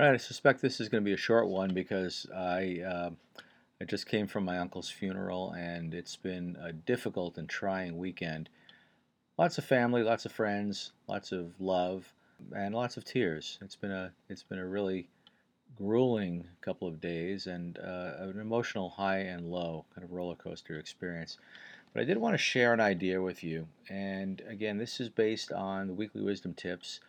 All right, I suspect this is going to be a short one because I uh, I just came from my uncle's funeral and it's been a difficult and trying weekend. Lots of family, lots of friends, lots of love, and lots of tears. It's been a it's been a really grueling couple of days and uh, an emotional high and low kind of roller coaster experience. But I did want to share an idea with you, and again, this is based on the weekly wisdom tips.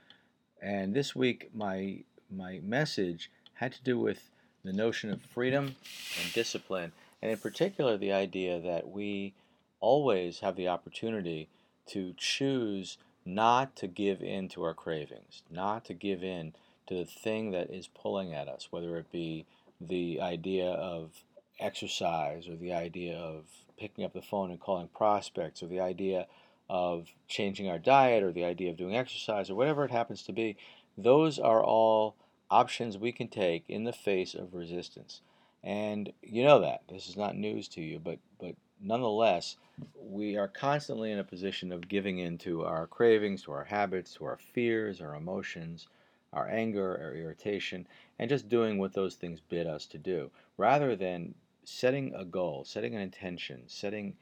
And this week, my my message had to do with the notion of freedom and discipline, and in particular, the idea that we always have the opportunity to choose not to give in to our cravings, not to give in to the thing that is pulling at us, whether it be the idea of exercise or the idea of picking up the phone and calling prospects or the idea of changing our diet or the idea of doing exercise or whatever it happens to be. Those are all options we can take in the face of resistance. And you know that. This is not news to you, but, but nonetheless, we are constantly in a position of giving in to our cravings, to our habits, to our fears, our emotions, our anger, our irritation, and just doing what those things bid us to do, rather than setting a goal, setting an intention, setting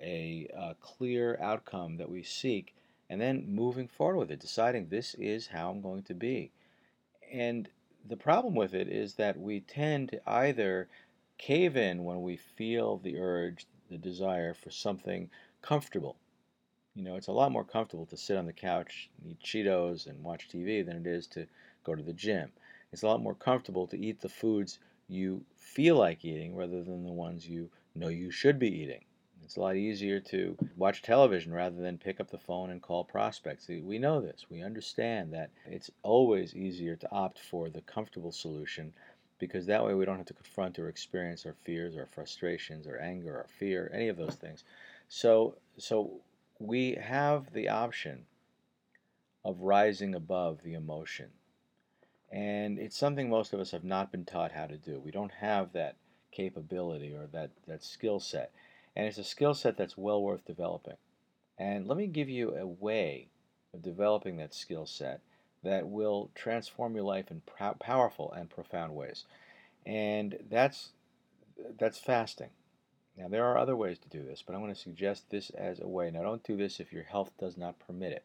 a, a clear outcome that we seek, and then moving forward with it, deciding this is how I'm going to be. And the problem with it is that we tend to either cave in when we feel the urge, the desire for something comfortable. You know, it's a lot more comfortable to sit on the couch and eat Cheetos and watch TV than it is to go to the gym. It's a lot more comfortable to eat the foods you feel like eating rather than the ones you know you should be eating. It's a lot easier to watch television rather than pick up the phone and call prospects. We know this. We understand that it's always easier to opt for the comfortable solution because that way we don't have to confront or experience our fears, our frustrations, our anger, our fear, any of those things. So, so we have the option of rising above the emotion. And it's something most of us have not been taught how to do. We don't have that capability or that, that skill set. And it's a skill set that's well worth developing. And let me give you a way of developing that skill set that will transform your life in powerful and profound ways. And that's that's fasting. Now there are other ways to do this, but I'm going to suggest this as a way. Now don't do this if your health does not permit it.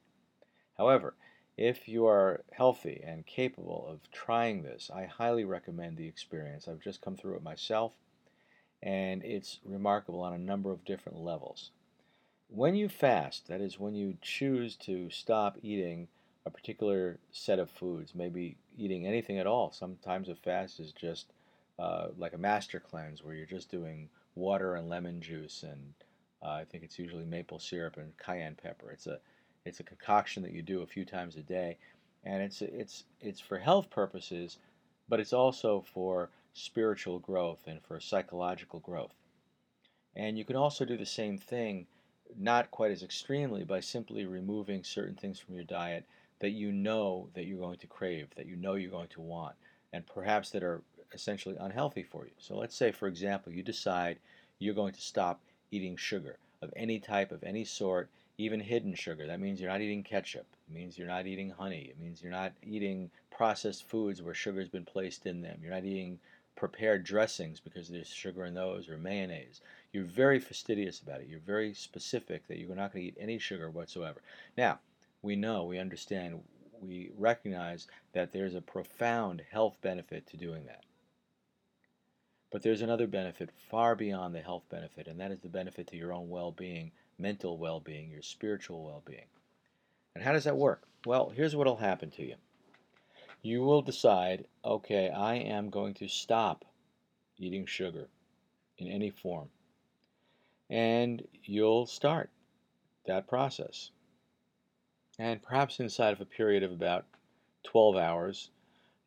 However, if you are healthy and capable of trying this, I highly recommend the experience. I've just come through it myself and it's remarkable on a number of different levels. When you fast, that is, when you choose to stop eating a particular set of foods, maybe eating anything at all, sometimes a fast is just uh, like a master cleanse where you're just doing water and lemon juice and uh, I think it's usually maple syrup and cayenne pepper. It's a it's a concoction that you do a few times a day, and it's it's it's for health purposes, but it's also for spiritual growth and for psychological growth. And you can also do the same thing, not quite as extremely, by simply removing certain things from your diet that you know that you're going to crave, that you know you're going to want, and perhaps that are essentially unhealthy for you. So let's say, for example, you decide you're going to stop eating sugar of any type, of any sort, even hidden sugar. That means you're not eating ketchup. It means you're not eating honey. It means you're not eating processed foods where sugar's been placed in them. You're not eating prepared dressings because there's sugar in those or mayonnaise. You're very fastidious about it. You're very specific that you're not going to eat any sugar whatsoever. Now, we know, we understand, we recognize that there's a profound health benefit to doing that. But there's another benefit far beyond the health benefit, and that is the benefit to your own well being, mental well being, your spiritual well being. And how does that work? Well, here's what will happen to you you will decide, okay, I am going to stop eating sugar in any form. And you'll start that process. And perhaps inside of a period of about 12 hours,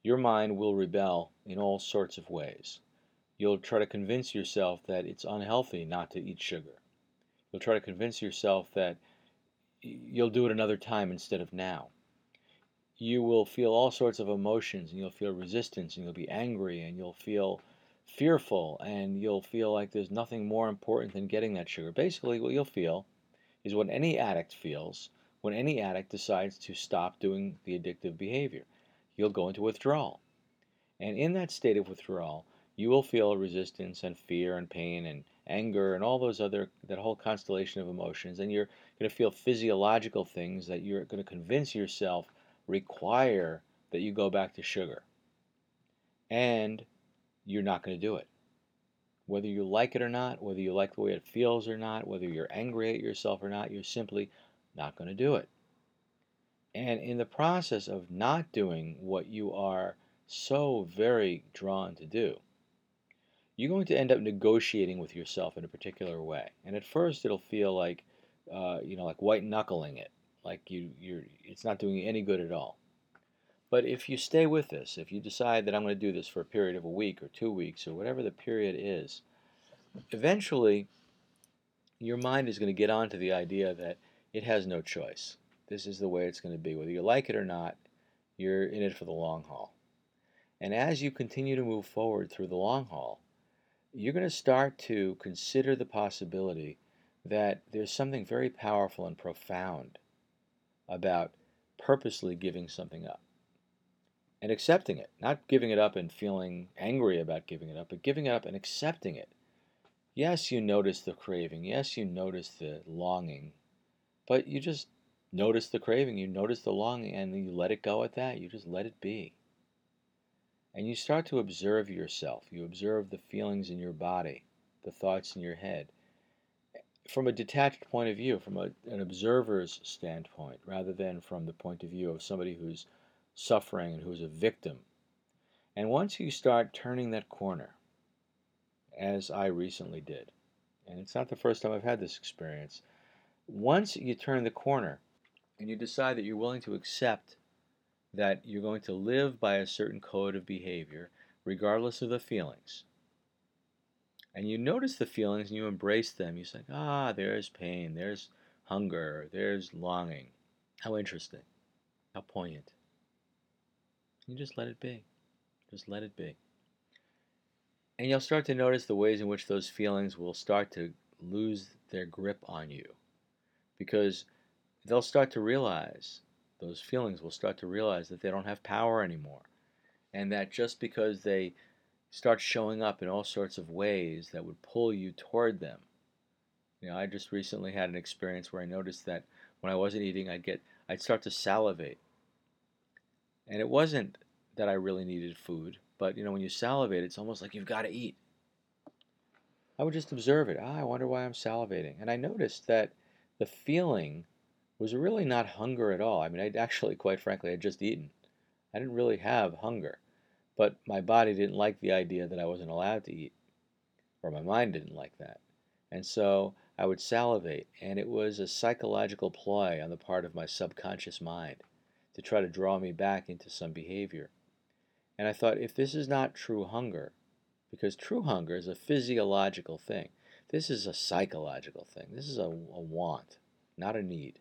your mind will rebel in all sorts of ways. You'll try to convince yourself that it's unhealthy not to eat sugar. You'll try to convince yourself that you'll do it another time instead of now you will feel all sorts of emotions and you'll feel resistance and you'll be angry and you'll feel fearful and you'll feel like there's nothing more important than getting that sugar. Basically, what you'll feel is what any addict feels when any addict decides to stop doing the addictive behavior. You'll go into withdrawal. And in that state of withdrawal, you will feel resistance and fear and pain and anger and all those other, that whole constellation of emotions. And you're going to feel physiological things that you're going to convince yourself require that you go back to sugar. And you're not going to do it. Whether you like it or not, whether you like the way it feels or not, whether you're angry at yourself or not, you're simply not going to do it. And in the process of not doing what you are so very drawn to do, you're going to end up negotiating with yourself in a particular way. And at first, it'll feel like, uh, you know, like white knuckling it, like you, you're, it's not doing you any good at all. But if you stay with this, if you decide that I'm going to do this for a period of a week or two weeks or whatever the period is, eventually your mind is going to get onto the idea that it has no choice. This is the way it's going to be. Whether you like it or not, you're in it for the long haul. And as you continue to move forward through the long haul, you're going to start to consider the possibility that there's something very powerful and profound about purposely giving something up and accepting it. Not giving it up and feeling angry about giving it up, but giving it up and accepting it. Yes, you notice the craving. Yes, you notice the longing. But you just notice the craving, you notice the longing, and you let it go at that. You just let it be. And you start to observe yourself. You observe the feelings in your body, the thoughts in your head, from a detached point of view, from a, an observer's standpoint, rather than from the point of view of somebody who's suffering and who's a victim. And once you start turning that corner, as I recently did, and it's not the first time I've had this experience, once you turn the corner and you decide that you're willing to accept that you're going to live by a certain code of behavior, regardless of the feelings, and you notice the feelings and you embrace them, you say, ah, there's pain, there's hunger, there's longing. How interesting. How poignant. You just let it be. Just let it be. And you'll start to notice the ways in which those feelings will start to lose their grip on you because they'll start to realize, those feelings will start to realize that they don't have power anymore. And that just because they start showing up in all sorts of ways that would pull you toward them. You know, I just recently had an experience where I noticed that when I wasn't eating, I'd get I'd start to salivate. And it wasn't that I really needed food, but you know, when you salivate, it's almost like you've got to eat. I would just observe it. Ah, I wonder why I'm salivating. And I noticed that the feeling was really not hunger at all. I mean, I'd actually, quite frankly, had just eaten. I didn't really have hunger, but my body didn't like the idea that I wasn't allowed to eat, or my mind didn't like that. And so I would salivate, and it was a psychological ploy on the part of my subconscious mind to try to draw me back into some behavior. And I thought, if this is not true hunger, because true hunger is a physiological thing, this is a psychological thing. This is a, a want, not a need.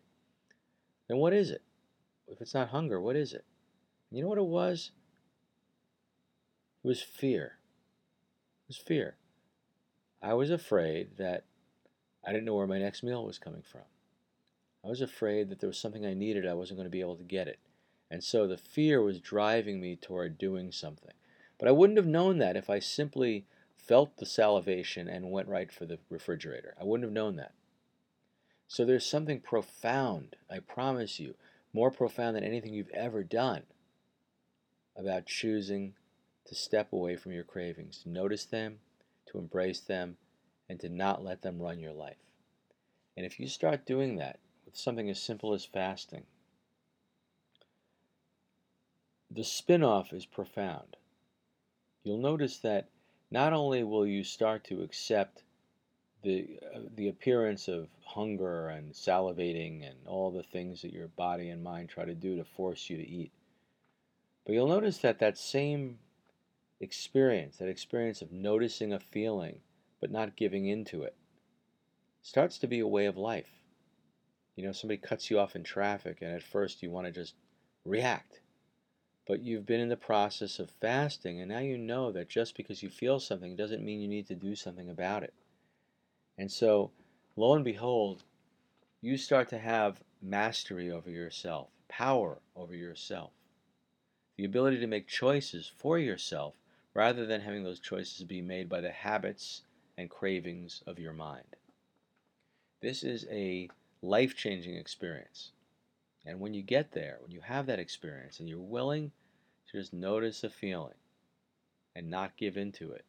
Then what is it? If it's not hunger, what is it? You know what it was? It was fear. It was fear. I was afraid that I didn't know where my next meal was coming from. I was afraid that there was something I needed, I wasn't going to be able to get it. And so the fear was driving me toward doing something. But I wouldn't have known that if I simply felt the salivation and went right for the refrigerator. I wouldn't have known that. So there's something profound, I promise you, more profound than anything you've ever done about choosing to step away from your cravings, to notice them, to embrace them, and to not let them run your life. And if you start doing that with something as simple as fasting, the spin off is profound. You'll notice that not only will you start to accept the, uh, the appearance of hunger and salivating and all the things that your body and mind try to do to force you to eat, but you'll notice that that same experience, that experience of noticing a feeling but not giving into it, starts to be a way of life. You know, somebody cuts you off in traffic, and at first you want to just react but you've been in the process of fasting, and now you know that just because you feel something doesn't mean you need to do something about it. And so, lo and behold, you start to have mastery over yourself, power over yourself. the ability to make choices for yourself rather than having those choices be made by the habits and cravings of your mind. This is a life changing experience. And when you get there, when you have that experience and you're willing to just notice a feeling and not give in to it,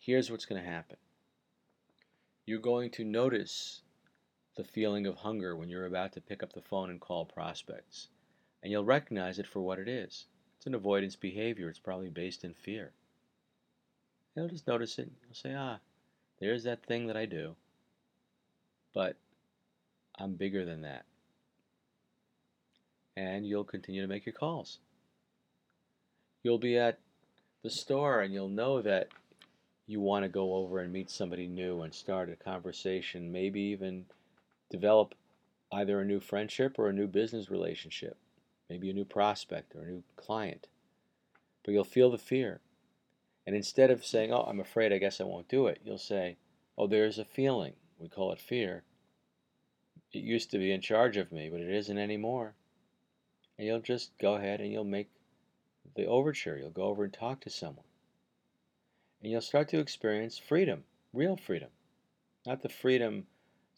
here's what's going to happen. You're going to notice the feeling of hunger when you're about to pick up the phone and call prospects. And you'll recognize it for what it is. It's an avoidance behavior. It's probably based in fear. You'll just notice it. You'll say, ah, there's that thing that I do. But I'm bigger than that. And you'll continue to make your calls. You'll be at the store and you'll know that you want to go over and meet somebody new and start a conversation, maybe even develop either a new friendship or a new business relationship, maybe a new prospect or a new client. But you'll feel the fear. And instead of saying, Oh, I'm afraid, I guess I won't do it, you'll say, Oh, there's a feeling. We call it fear. It used to be in charge of me, but it isn't anymore. And you'll just go ahead and you'll make the overture. You'll go over and talk to someone. And you'll start to experience freedom, real freedom. Not the freedom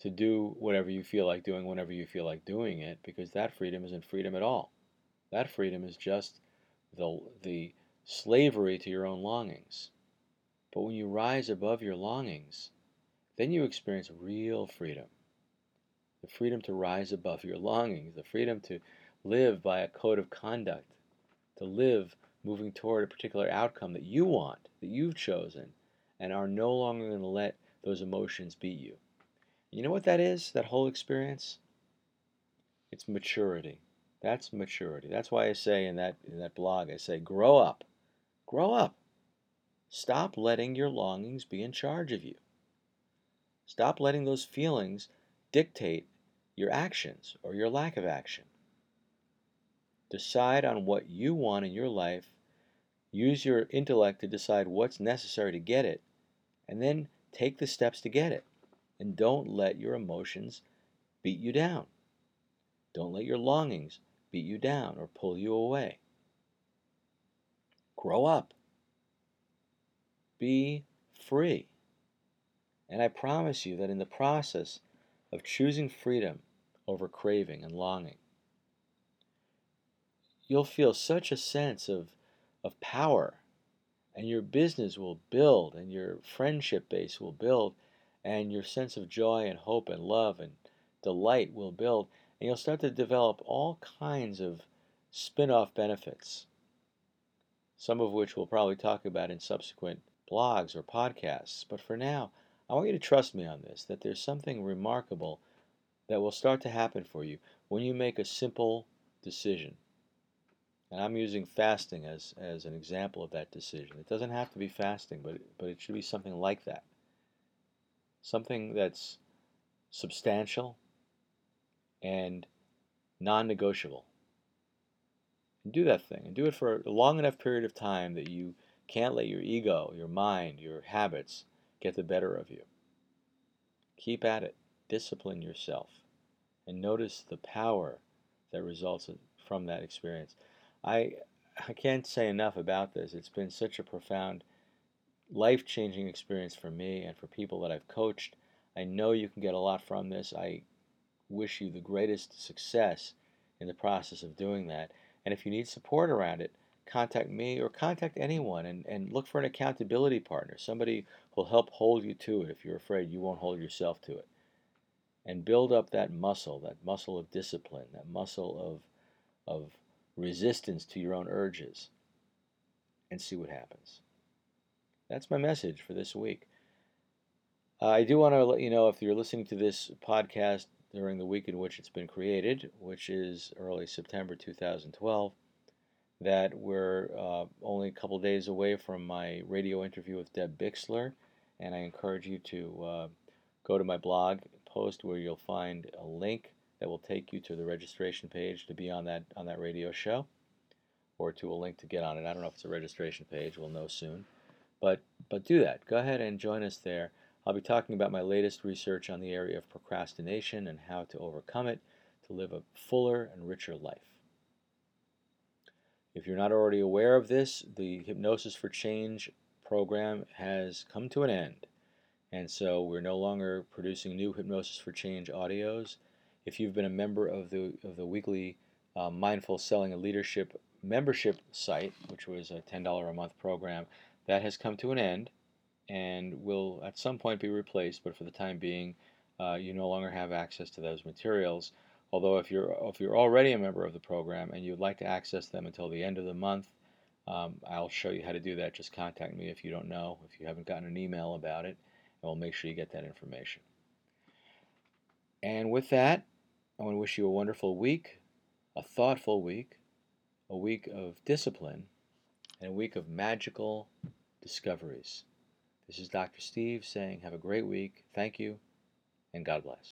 to do whatever you feel like doing whenever you feel like doing it, because that freedom isn't freedom at all. That freedom is just the, the slavery to your own longings. But when you rise above your longings, then you experience real freedom. The freedom to rise above your longings, the freedom to live by a code of conduct, to live moving toward a particular outcome that you want, that you've chosen, and are no longer going to let those emotions beat you. You know what that is, that whole experience? It's maturity. That's maturity. That's why I say in that, in that blog, I say, grow up. Grow up. Stop letting your longings be in charge of you. Stop letting those feelings dictate your actions or your lack of action. Decide on what you want in your life. Use your intellect to decide what's necessary to get it, and then take the steps to get it. And don't let your emotions beat you down. Don't let your longings beat you down or pull you away. Grow up. Be free. And I promise you that in the process of choosing freedom over craving and longing, you'll feel such a sense of, of power, and your business will build, and your friendship base will build, and your sense of joy and hope and love and delight will build, and you'll start to develop all kinds of spin off benefits, some of which we'll probably talk about in subsequent blogs or podcasts. But for now, I want you to trust me on this that there's something remarkable that will start to happen for you when you make a simple decision. And I'm using fasting as, as an example of that decision. It doesn't have to be fasting, but, but it should be something like that something that's substantial and non negotiable. Do that thing and do it for a long enough period of time that you can't let your ego, your mind, your habits get the better of you. Keep at it, discipline yourself, and notice the power that results from that experience. I, I can't say enough about this. It's been such a profound life changing experience for me and for people that I've coached. I know you can get a lot from this. I wish you the greatest success in the process of doing that. And if you need support around it, contact me or contact anyone and, and look for an accountability partner, somebody who'll help hold you to it if you're afraid you won't hold yourself to it. And build up that muscle, that muscle of discipline, that muscle of, of resistance to your own urges, and see what happens. That's my message for this week. Uh, I do want to let you know if you're listening to this podcast during the week in which it's been created, which is early September 2012, that we're uh, only a couple days away from my radio interview with Deb Bixler, and I encourage you to uh, go to my blog post where you'll find a link that will take you to the registration page to be on that on that radio show, or to a link to get on it. I don't know if it's a registration page. We'll know soon. But, but do that. Go ahead and join us there. I'll be talking about my latest research on the area of procrastination and how to overcome it to live a fuller and richer life. If you're not already aware of this, the Hypnosis for Change program has come to an end. And so we're no longer producing new Hypnosis for Change audios. If you've been a member of the, of the weekly uh, Mindful Selling and Leadership membership site, which was a $10 a month program, that has come to an end and will at some point be replaced, but for the time being, uh, you no longer have access to those materials. Although if you're if you're already a member of the program and you'd like to access them until the end of the month, um, I'll show you how to do that. Just contact me if you don't know, if you haven't gotten an email about it, and we'll make sure you get that information. And with that, I want to wish you a wonderful week, a thoughtful week, a week of discipline, and a week of magical discoveries. This is Dr. Steve saying, have a great week. Thank you, and God bless.